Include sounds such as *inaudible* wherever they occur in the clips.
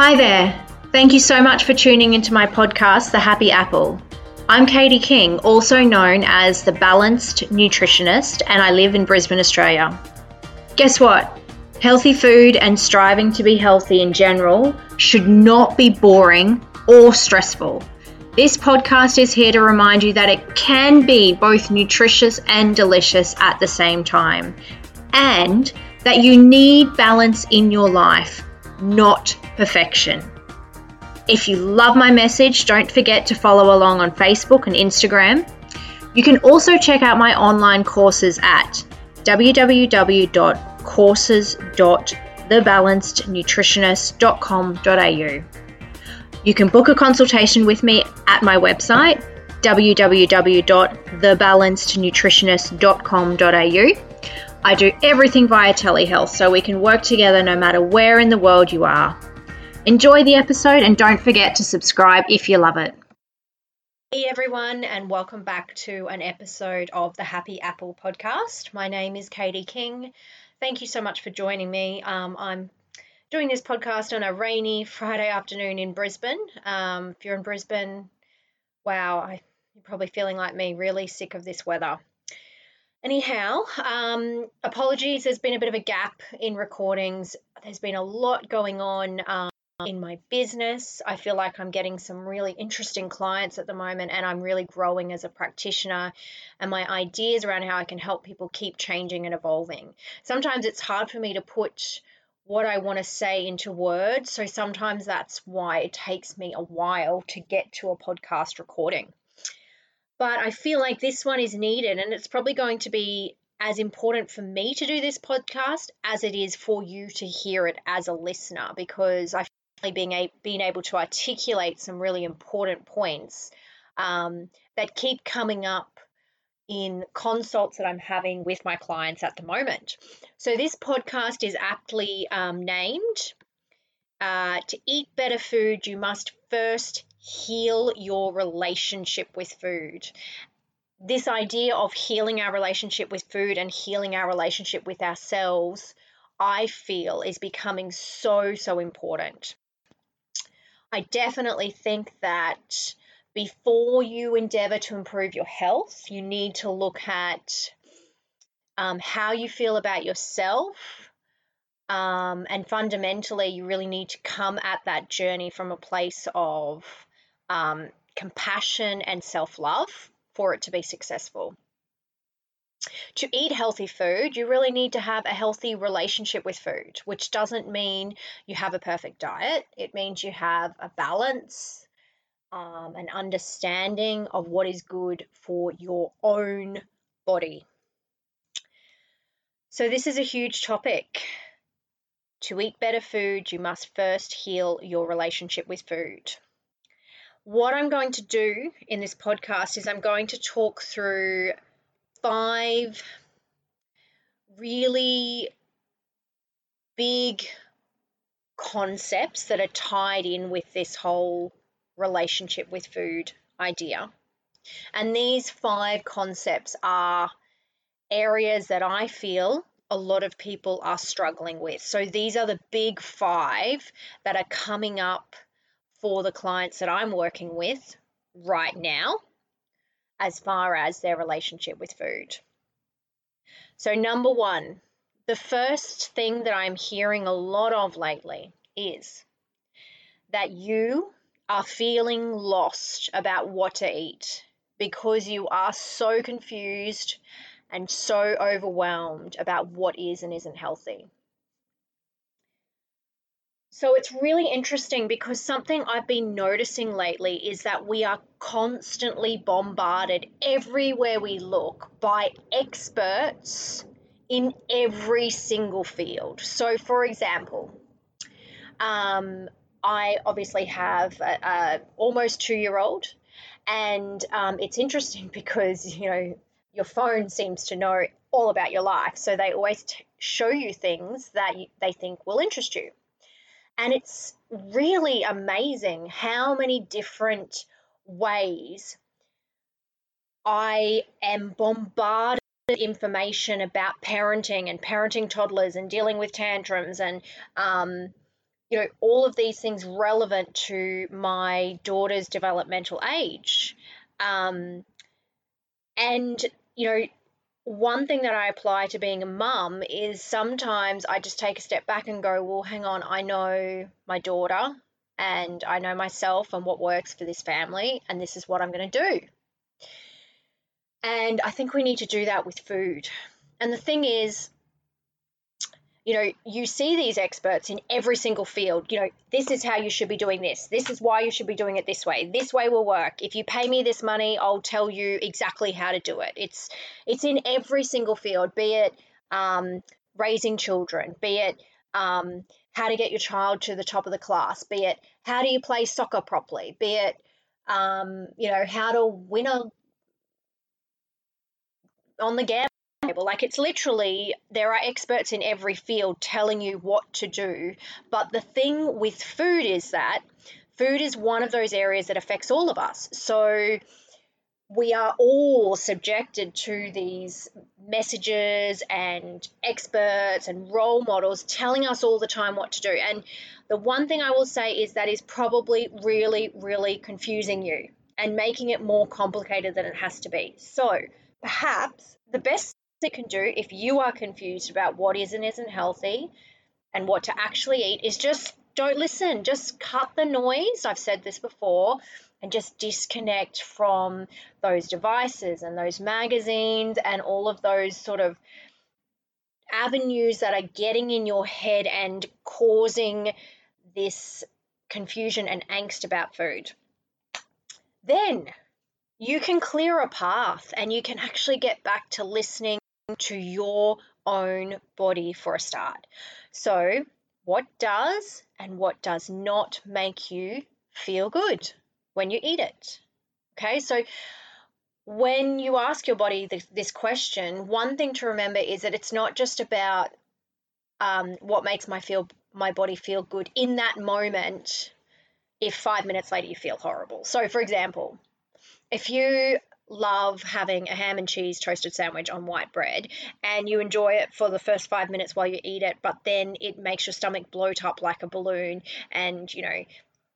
Hi there. Thank you so much for tuning into my podcast, The Happy Apple. I'm Katie King, also known as the Balanced Nutritionist, and I live in Brisbane, Australia. Guess what? Healthy food and striving to be healthy in general should not be boring or stressful. This podcast is here to remind you that it can be both nutritious and delicious at the same time, and that you need balance in your life, not perfection. If you love my message, don't forget to follow along on Facebook and Instagram. You can also check out my online courses at www.courses.thebalancednutritionist.com.au. You can book a consultation with me at my website www.thebalancednutritionist.com.au. I do everything via telehealth so we can work together no matter where in the world you are. Enjoy the episode and don't forget to subscribe if you love it. Hey everyone, and welcome back to an episode of the Happy Apple podcast. My name is Katie King. Thank you so much for joining me. Um, I'm doing this podcast on a rainy Friday afternoon in Brisbane. Um, if you're in Brisbane, wow, I, you're probably feeling like me, really sick of this weather. Anyhow, um, apologies, there's been a bit of a gap in recordings. There's been a lot going on um, in my business. I feel like I'm getting some really interesting clients at the moment, and I'm really growing as a practitioner. And my ideas around how I can help people keep changing and evolving. Sometimes it's hard for me to put what I want to say into words. So sometimes that's why it takes me a while to get to a podcast recording. But I feel like this one is needed, and it's probably going to be as important for me to do this podcast as it is for you to hear it as a listener because I feel being, a, being able to articulate some really important points um, that keep coming up in consults that I'm having with my clients at the moment. So, this podcast is aptly um, named uh, To Eat Better Food, You Must First Heal Your Relationship with Food. This idea of healing our relationship with food and healing our relationship with ourselves, I feel, is becoming so, so important. I definitely think that before you endeavor to improve your health, you need to look at um, how you feel about yourself. Um, and fundamentally, you really need to come at that journey from a place of um, compassion and self love for it to be successful. To eat healthy food, you really need to have a healthy relationship with food, which doesn't mean you have a perfect diet. It means you have a balance, um, an understanding of what is good for your own body. So, this is a huge topic. To eat better food, you must first heal your relationship with food. What I'm going to do in this podcast is I'm going to talk through five really big concepts that are tied in with this whole relationship with food idea. And these five concepts are areas that I feel a lot of people are struggling with. So these are the big five that are coming up for the clients that I'm working with right now as far as their relationship with food. So, number one, the first thing that I'm hearing a lot of lately is that you are feeling lost about what to eat because you are so confused and so overwhelmed about what is and isn't healthy. So it's really interesting because something I've been noticing lately is that we are constantly bombarded everywhere we look by experts in every single field. So, for example, um, I obviously have a, a almost two year old, and um, it's interesting *laughs* because you know your phone seems to know all about your life, so they always t- show you things that you, they think will interest you, and it's really amazing how many different ways I am bombarded with information about parenting and parenting toddlers and dealing with tantrums and um, you know, all of these things relevant to my daughter's developmental age. Um, and, you know, one thing that I apply to being a mum is sometimes I just take a step back and go, well, hang on, I know my daughter and I know myself and what works for this family, and this is what I'm going to do. And I think we need to do that with food. And the thing is, you know, you see these experts in every single field. You know, this is how you should be doing this. This is why you should be doing it this way. This way will work. If you pay me this money, I'll tell you exactly how to do it. It's it's in every single field, be it um, raising children, be it um, how to get your child to the top of the class, be it how do you play soccer properly, be it um, you know how to win a on the gambling Like it's literally there are experts in every field telling you what to do. But the thing with food is that food is one of those areas that affects all of us. So we are all subjected to these messages and experts and role models telling us all the time what to do. And the one thing I will say is that is probably really, really confusing you and making it more complicated than it has to be. So perhaps the best it can do if you are confused about what is and isn't healthy and what to actually eat is just don't listen. Just cut the noise. I've said this before and just disconnect from those devices and those magazines and all of those sort of avenues that are getting in your head and causing this confusion and angst about food. Then you can clear a path and you can actually get back to listening to your own body for a start. So, what does and what does not make you feel good when you eat it? Okay, so when you ask your body this, this question, one thing to remember is that it's not just about um, what makes my feel my body feel good in that moment. If five minutes later you feel horrible, so for example, if you love having a ham and cheese toasted sandwich on white bread and you enjoy it for the first five minutes while you eat it, but then it makes your stomach bloat up like a balloon and, you know,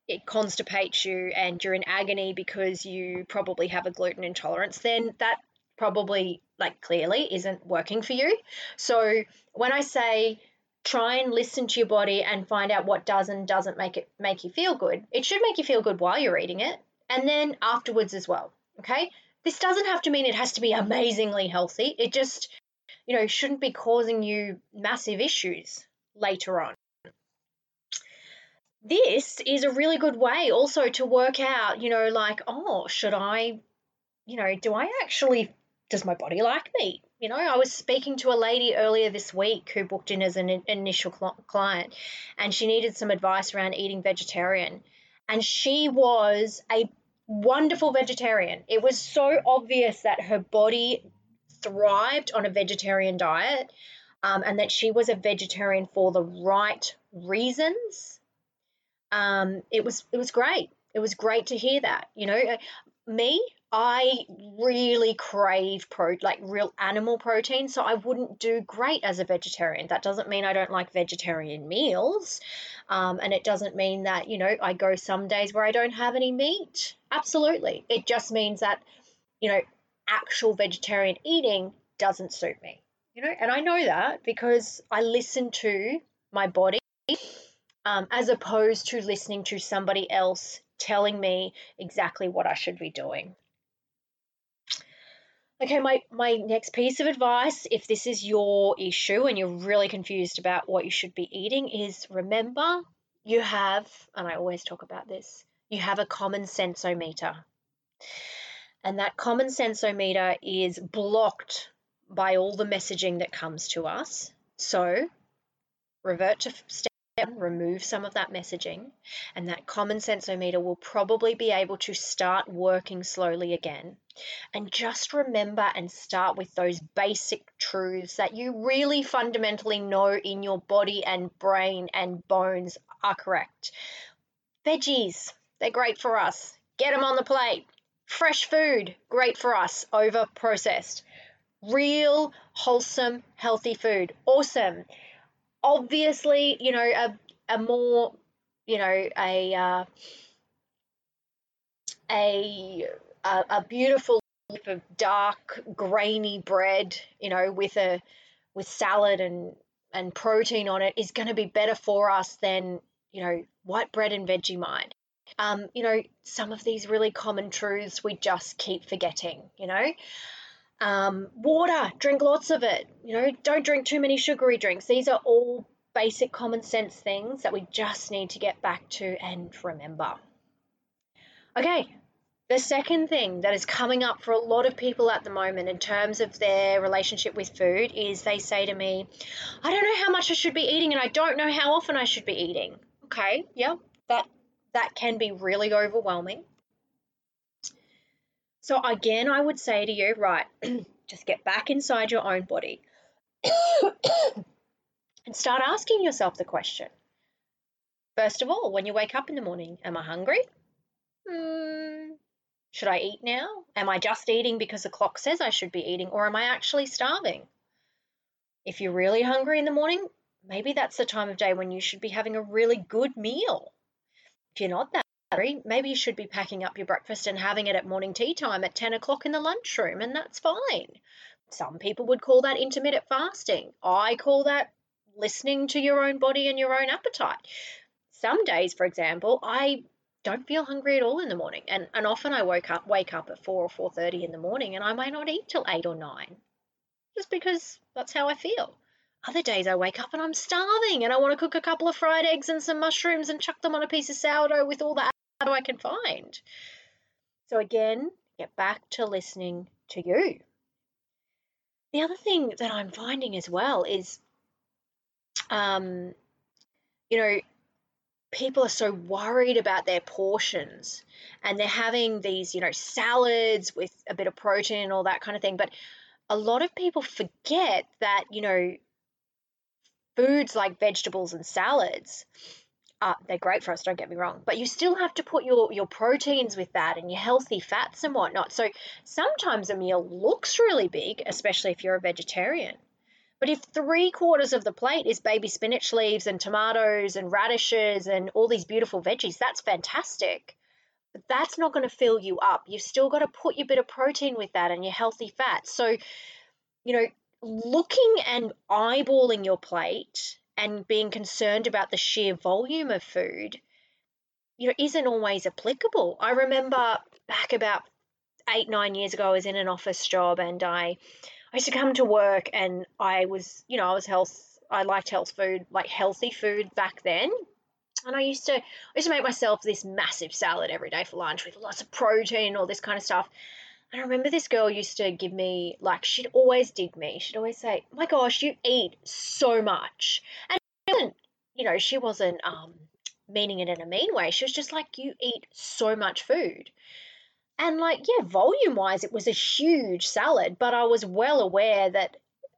it constipates you and you're in agony because you probably have a gluten intolerance, then that probably, like, clearly isn't working for you. So when I say, try and listen to your body and find out what does and doesn't make it make you feel good. It should make you feel good while you're eating it and then afterwards as well. Okay? This doesn't have to mean it has to be amazingly healthy. It just, you know, shouldn't be causing you massive issues later on. This is a really good way also to work out, you know, like, oh, should I, you know, do I actually, does my body like me? You know, I was speaking to a lady earlier this week who booked in as an initial client and she needed some advice around eating vegetarian. And she was a wonderful vegetarian. It was so obvious that her body thrived on a vegetarian diet um, and that she was a vegetarian for the right reasons. Um, it was it was great. It was great to hear that. You know, me, I really crave pro like real animal protein, so I wouldn't do great as a vegetarian. That doesn't mean I don't like vegetarian meals, um, and it doesn't mean that you know I go some days where I don't have any meat. Absolutely, it just means that you know actual vegetarian eating doesn't suit me. You know, and I know that because I listen to my body um, as opposed to listening to somebody else telling me exactly what I should be doing. Okay, my, my next piece of advice, if this is your issue and you're really confused about what you should be eating, is remember you have, and I always talk about this, you have a common sensometer. And that common sensometer is blocked by all the messaging that comes to us. So revert to remove some of that messaging, and that common sensometer will probably be able to start working slowly again. And just remember and start with those basic truths that you really fundamentally know in your body and brain and bones are correct. Veggies, they're great for us. Get them on the plate. Fresh food, great for us, over processed. Real, wholesome, healthy food, awesome obviously, you know, a, a more, you know, a uh, a a, beautiful of dark grainy bread, you know, with a with salad and and protein on it is going to be better for us than you know white bread and Vegemite. Um, you know, some of these really common truths we just keep forgetting. You know, um, water, drink lots of it. You know, don't drink too many sugary drinks. These are all basic common sense things that we just need to get back to and remember. Okay, the second thing that is coming up for a lot of people at the moment in terms of their relationship with food is they say to me, I don't know how much I should be eating and I don't know how often I should be eating. Okay, yeah, that that can be really overwhelming. So again, I would say to you, right, *clears throat* just get back inside your own body *coughs* and start asking yourself the question. First of all, when you wake up in the morning, am I hungry? Hmm, should I eat now? Am I just eating because the clock says I should be eating, or am I actually starving? If you're really hungry in the morning, maybe that's the time of day when you should be having a really good meal. If you're not that maybe you should be packing up your breakfast and having it at morning tea time at 10 o'clock in the lunchroom, and that's fine. Some people would call that intermittent fasting. I call that listening to your own body and your own appetite. Some days, for example, I don't feel hungry at all in the morning. And and often I woke up wake up at four or four thirty in the morning and I may not eat till eight or nine. Just because that's how I feel. Other days I wake up and I'm starving and I want to cook a couple of fried eggs and some mushrooms and chuck them on a piece of sourdough with all the I can find. So again, get back to listening to you. The other thing that I'm finding as well is um, you know, people are so worried about their portions and they're having these, you know, salads with a bit of protein and all that kind of thing. But a lot of people forget that, you know, foods like vegetables and salads, uh, they're great for us, don't get me wrong, but you still have to put your, your proteins with that and your healthy fats and whatnot. So sometimes a meal looks really big, especially if you're a vegetarian. But if three quarters of the plate is baby spinach leaves and tomatoes and radishes and all these beautiful veggies, that's fantastic. But that's not going to fill you up. You've still got to put your bit of protein with that and your healthy fats. So, you know, looking and eyeballing your plate and being concerned about the sheer volume of food, you know, isn't always applicable. I remember back about eight, nine years ago, I was in an office job and I I used to come to work and I was, you know, I was health, I liked health food, like healthy food back then. And I used to, I used to make myself this massive salad every day for lunch with lots of protein, all this kind of stuff. I remember this girl used to give me, like, she'd always dig me. She'd always say, my gosh, you eat so much. And wasn't, you know, she wasn't um, meaning it in a mean way. She was just like, you eat so much food. And like, yeah, volume wise, it was a huge salad, but I was well aware that,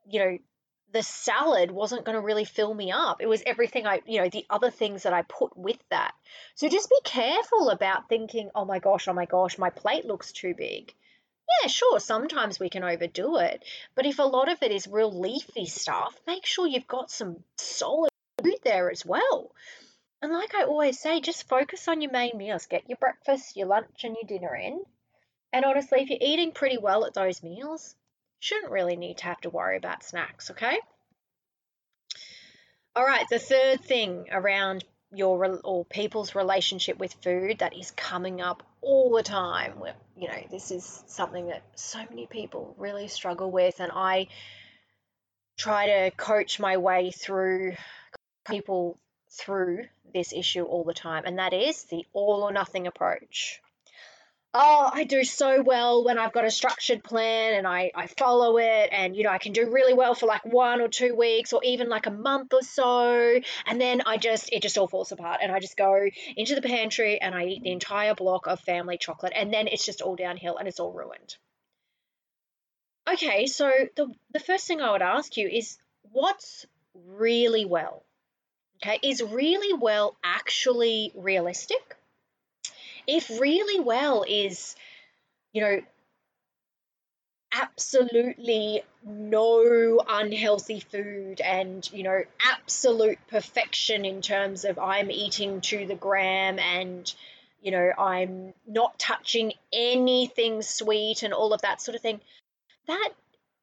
you know, the salad wasn't going to really fill me up. It was everything I, you know, the other things that I put with that. So just be careful about thinking, oh my gosh, oh my gosh, my plate looks too big. Yeah, sure, sometimes we can overdo it. But if a lot of it is real leafy stuff, make sure you've got some solid food there as well. And like I always say, just focus on your main meals. Get your breakfast, your lunch, and your dinner in. And honestly, if you're eating pretty well at those meals, shouldn't really need to have to worry about snacks, okay? All right, the third thing around your or people's relationship with food that is coming up all the time. You know, this is something that so many people really struggle with, and I try to coach my way through people through this issue all the time, and that is the all or nothing approach. Oh, I do so well when I've got a structured plan and I, I follow it, and you know, I can do really well for like one or two weeks or even like a month or so, and then I just it just all falls apart, and I just go into the pantry and I eat the entire block of family chocolate, and then it's just all downhill and it's all ruined. Okay, so the the first thing I would ask you is what's really well? okay, is really well actually realistic? If really well is, you know, absolutely no unhealthy food and you know absolute perfection in terms of I'm eating to the gram and you know I'm not touching anything sweet and all of that sort of thing that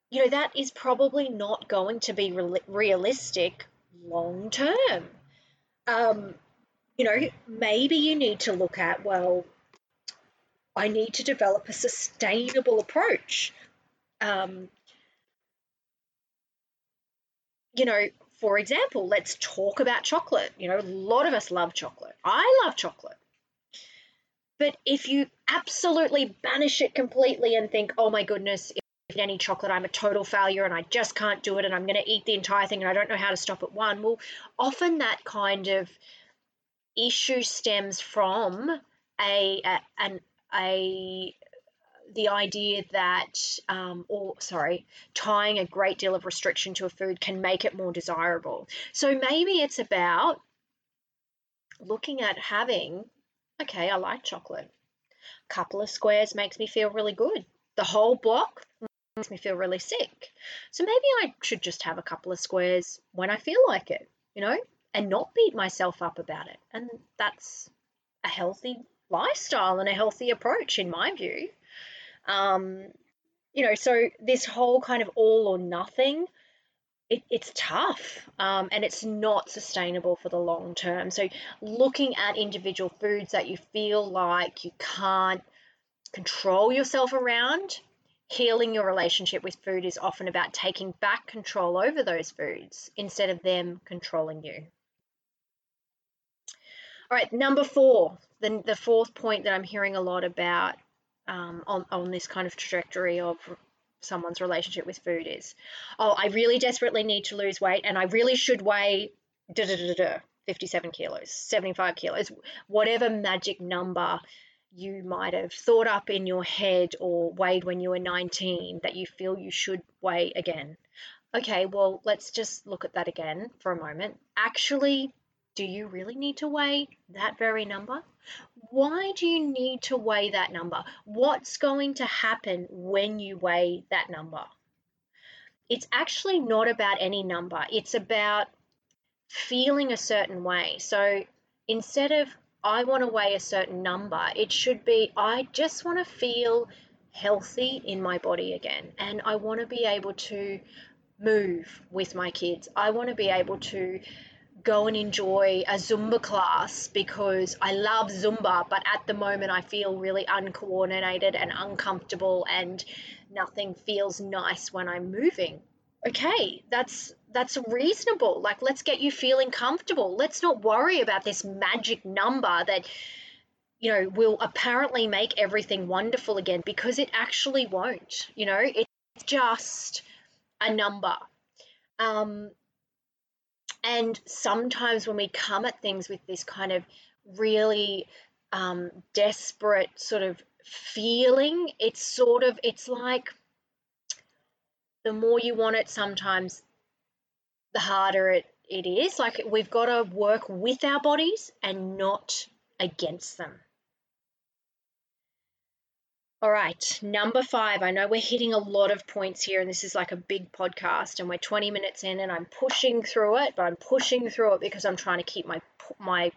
you know that is probably not going to be re- realistic long term. Um you know maybe you need to look at well I need to develop a sustainable approach um, you know, for example, let's talk about chocolate. You know, a lot of us love chocolate. I love chocolate. But if you absolutely banish it completely and think, oh my goodness, if any chocolate, I'm a total failure and I just can't do it and I'm going to eat the entire thing and I don't know how to stop at one, well, often that kind of issue stems from a, a an a the idea that, um, or sorry, tying a great deal of restriction to a food can make it more desirable. So maybe it's about looking at having, okay, I like chocolate. A couple of squares makes me feel really good. The whole block makes me feel really sick. So maybe I should just have a couple of squares when I feel like it, you know, and not beat myself up about it. And that's a healthy lifestyle and a healthy approach, in my view. Um, you know, so this whole kind of all or nothing, it, it's tough um, and it's not sustainable for the long term. So, looking at individual foods that you feel like you can't control yourself around, healing your relationship with food is often about taking back control over those foods instead of them controlling you. All right, number four, the, the fourth point that I'm hearing a lot about um, on, on this kind of trajectory of someone's relationship with food is, oh, I really desperately need to lose weight and I really should weigh da, da, da, da, 57 kilos, 75 kilos, whatever magic number you might have thought up in your head or weighed when you were 19 that you feel you should weigh again. Okay, well, let's just look at that again for a moment. Actually, do you really need to weigh that very number? Why do you need to weigh that number? What's going to happen when you weigh that number? It's actually not about any number, it's about feeling a certain way. So instead of I want to weigh a certain number, it should be I just want to feel healthy in my body again and I want to be able to move with my kids. I want to be able to go and enjoy a Zumba class because I love Zumba, but at the moment I feel really uncoordinated and uncomfortable and nothing feels nice when I'm moving. Okay, that's that's reasonable. Like let's get you feeling comfortable. Let's not worry about this magic number that you know will apparently make everything wonderful again because it actually won't. You know, it's just a number. Um, and sometimes when we come at things with this kind of really um, desperate sort of feeling, it's sort of, it's like the more you want it, sometimes the harder it, it is. Like we've got to work with our bodies and not against them. All right, number five. I know we're hitting a lot of points here, and this is like a big podcast, and we're 20 minutes in, and I'm pushing through it, but I'm pushing through it because I'm trying to keep my my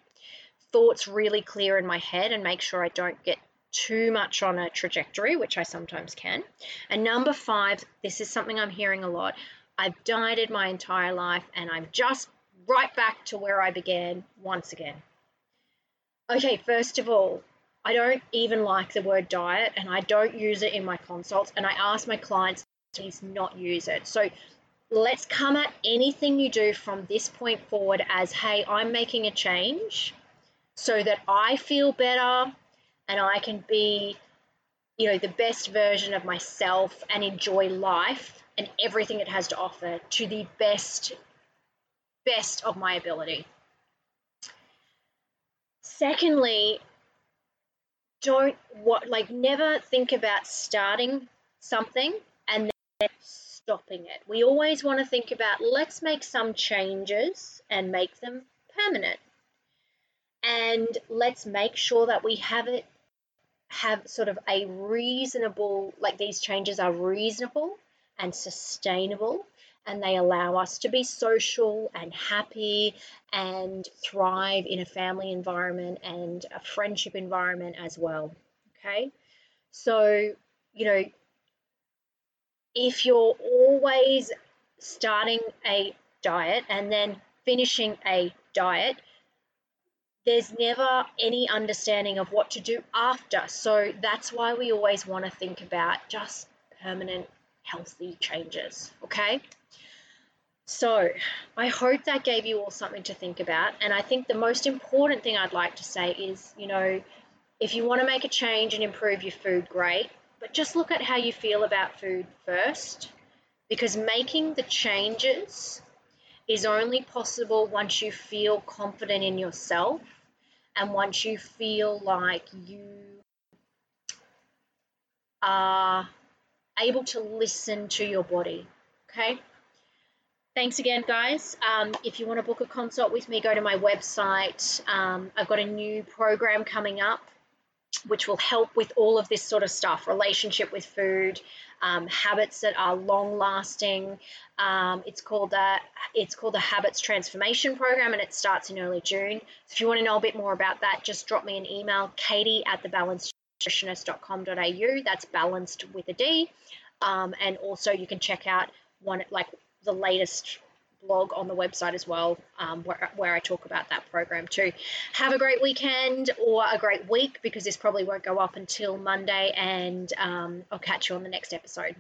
thoughts really clear in my head and make sure I don't get too much on a trajectory, which I sometimes can. And number five, this is something I'm hearing a lot. I've dieted my entire life, and I'm just right back to where I began once again. Okay, first of all, I don't even like the word diet and I don't use it in my consults. And I ask my clients to not use it. So let's come at anything you do from this point forward as hey, I'm making a change so that I feel better and I can be, you know, the best version of myself and enjoy life and everything it has to offer to the best best of my ability. Secondly, don't what like never think about starting something and then stopping it. We always want to think about let's make some changes and make them permanent. And let's make sure that we have it have sort of a reasonable like these changes are reasonable and sustainable and they allow us to be social and happy and thrive in a family environment and a friendship environment as well. Okay, so you know, if you're always starting a diet and then finishing a diet, there's never any understanding of what to do after. So that's why we always want to think about just permanent healthy changes. Okay. So, I hope that gave you all something to think about. And I think the most important thing I'd like to say is you know, if you want to make a change and improve your food, great. But just look at how you feel about food first, because making the changes is only possible once you feel confident in yourself and once you feel like you are able to listen to your body. Okay. Thanks again, guys. Um, if you want to book a consult with me, go to my website. Um, I've got a new program coming up which will help with all of this sort of stuff relationship with food, um, habits that are long lasting. Um, it's called the it's called the Habits Transformation Program, and it starts in early June. So if you want to know a bit more about that, just drop me an email, Katie at thebalancednutritionist.com.au. That's balanced with a D. Um, and also you can check out one like the latest blog on the website as well, um, where, where I talk about that program too. Have a great weekend or a great week because this probably won't go up until Monday, and um, I'll catch you on the next episode.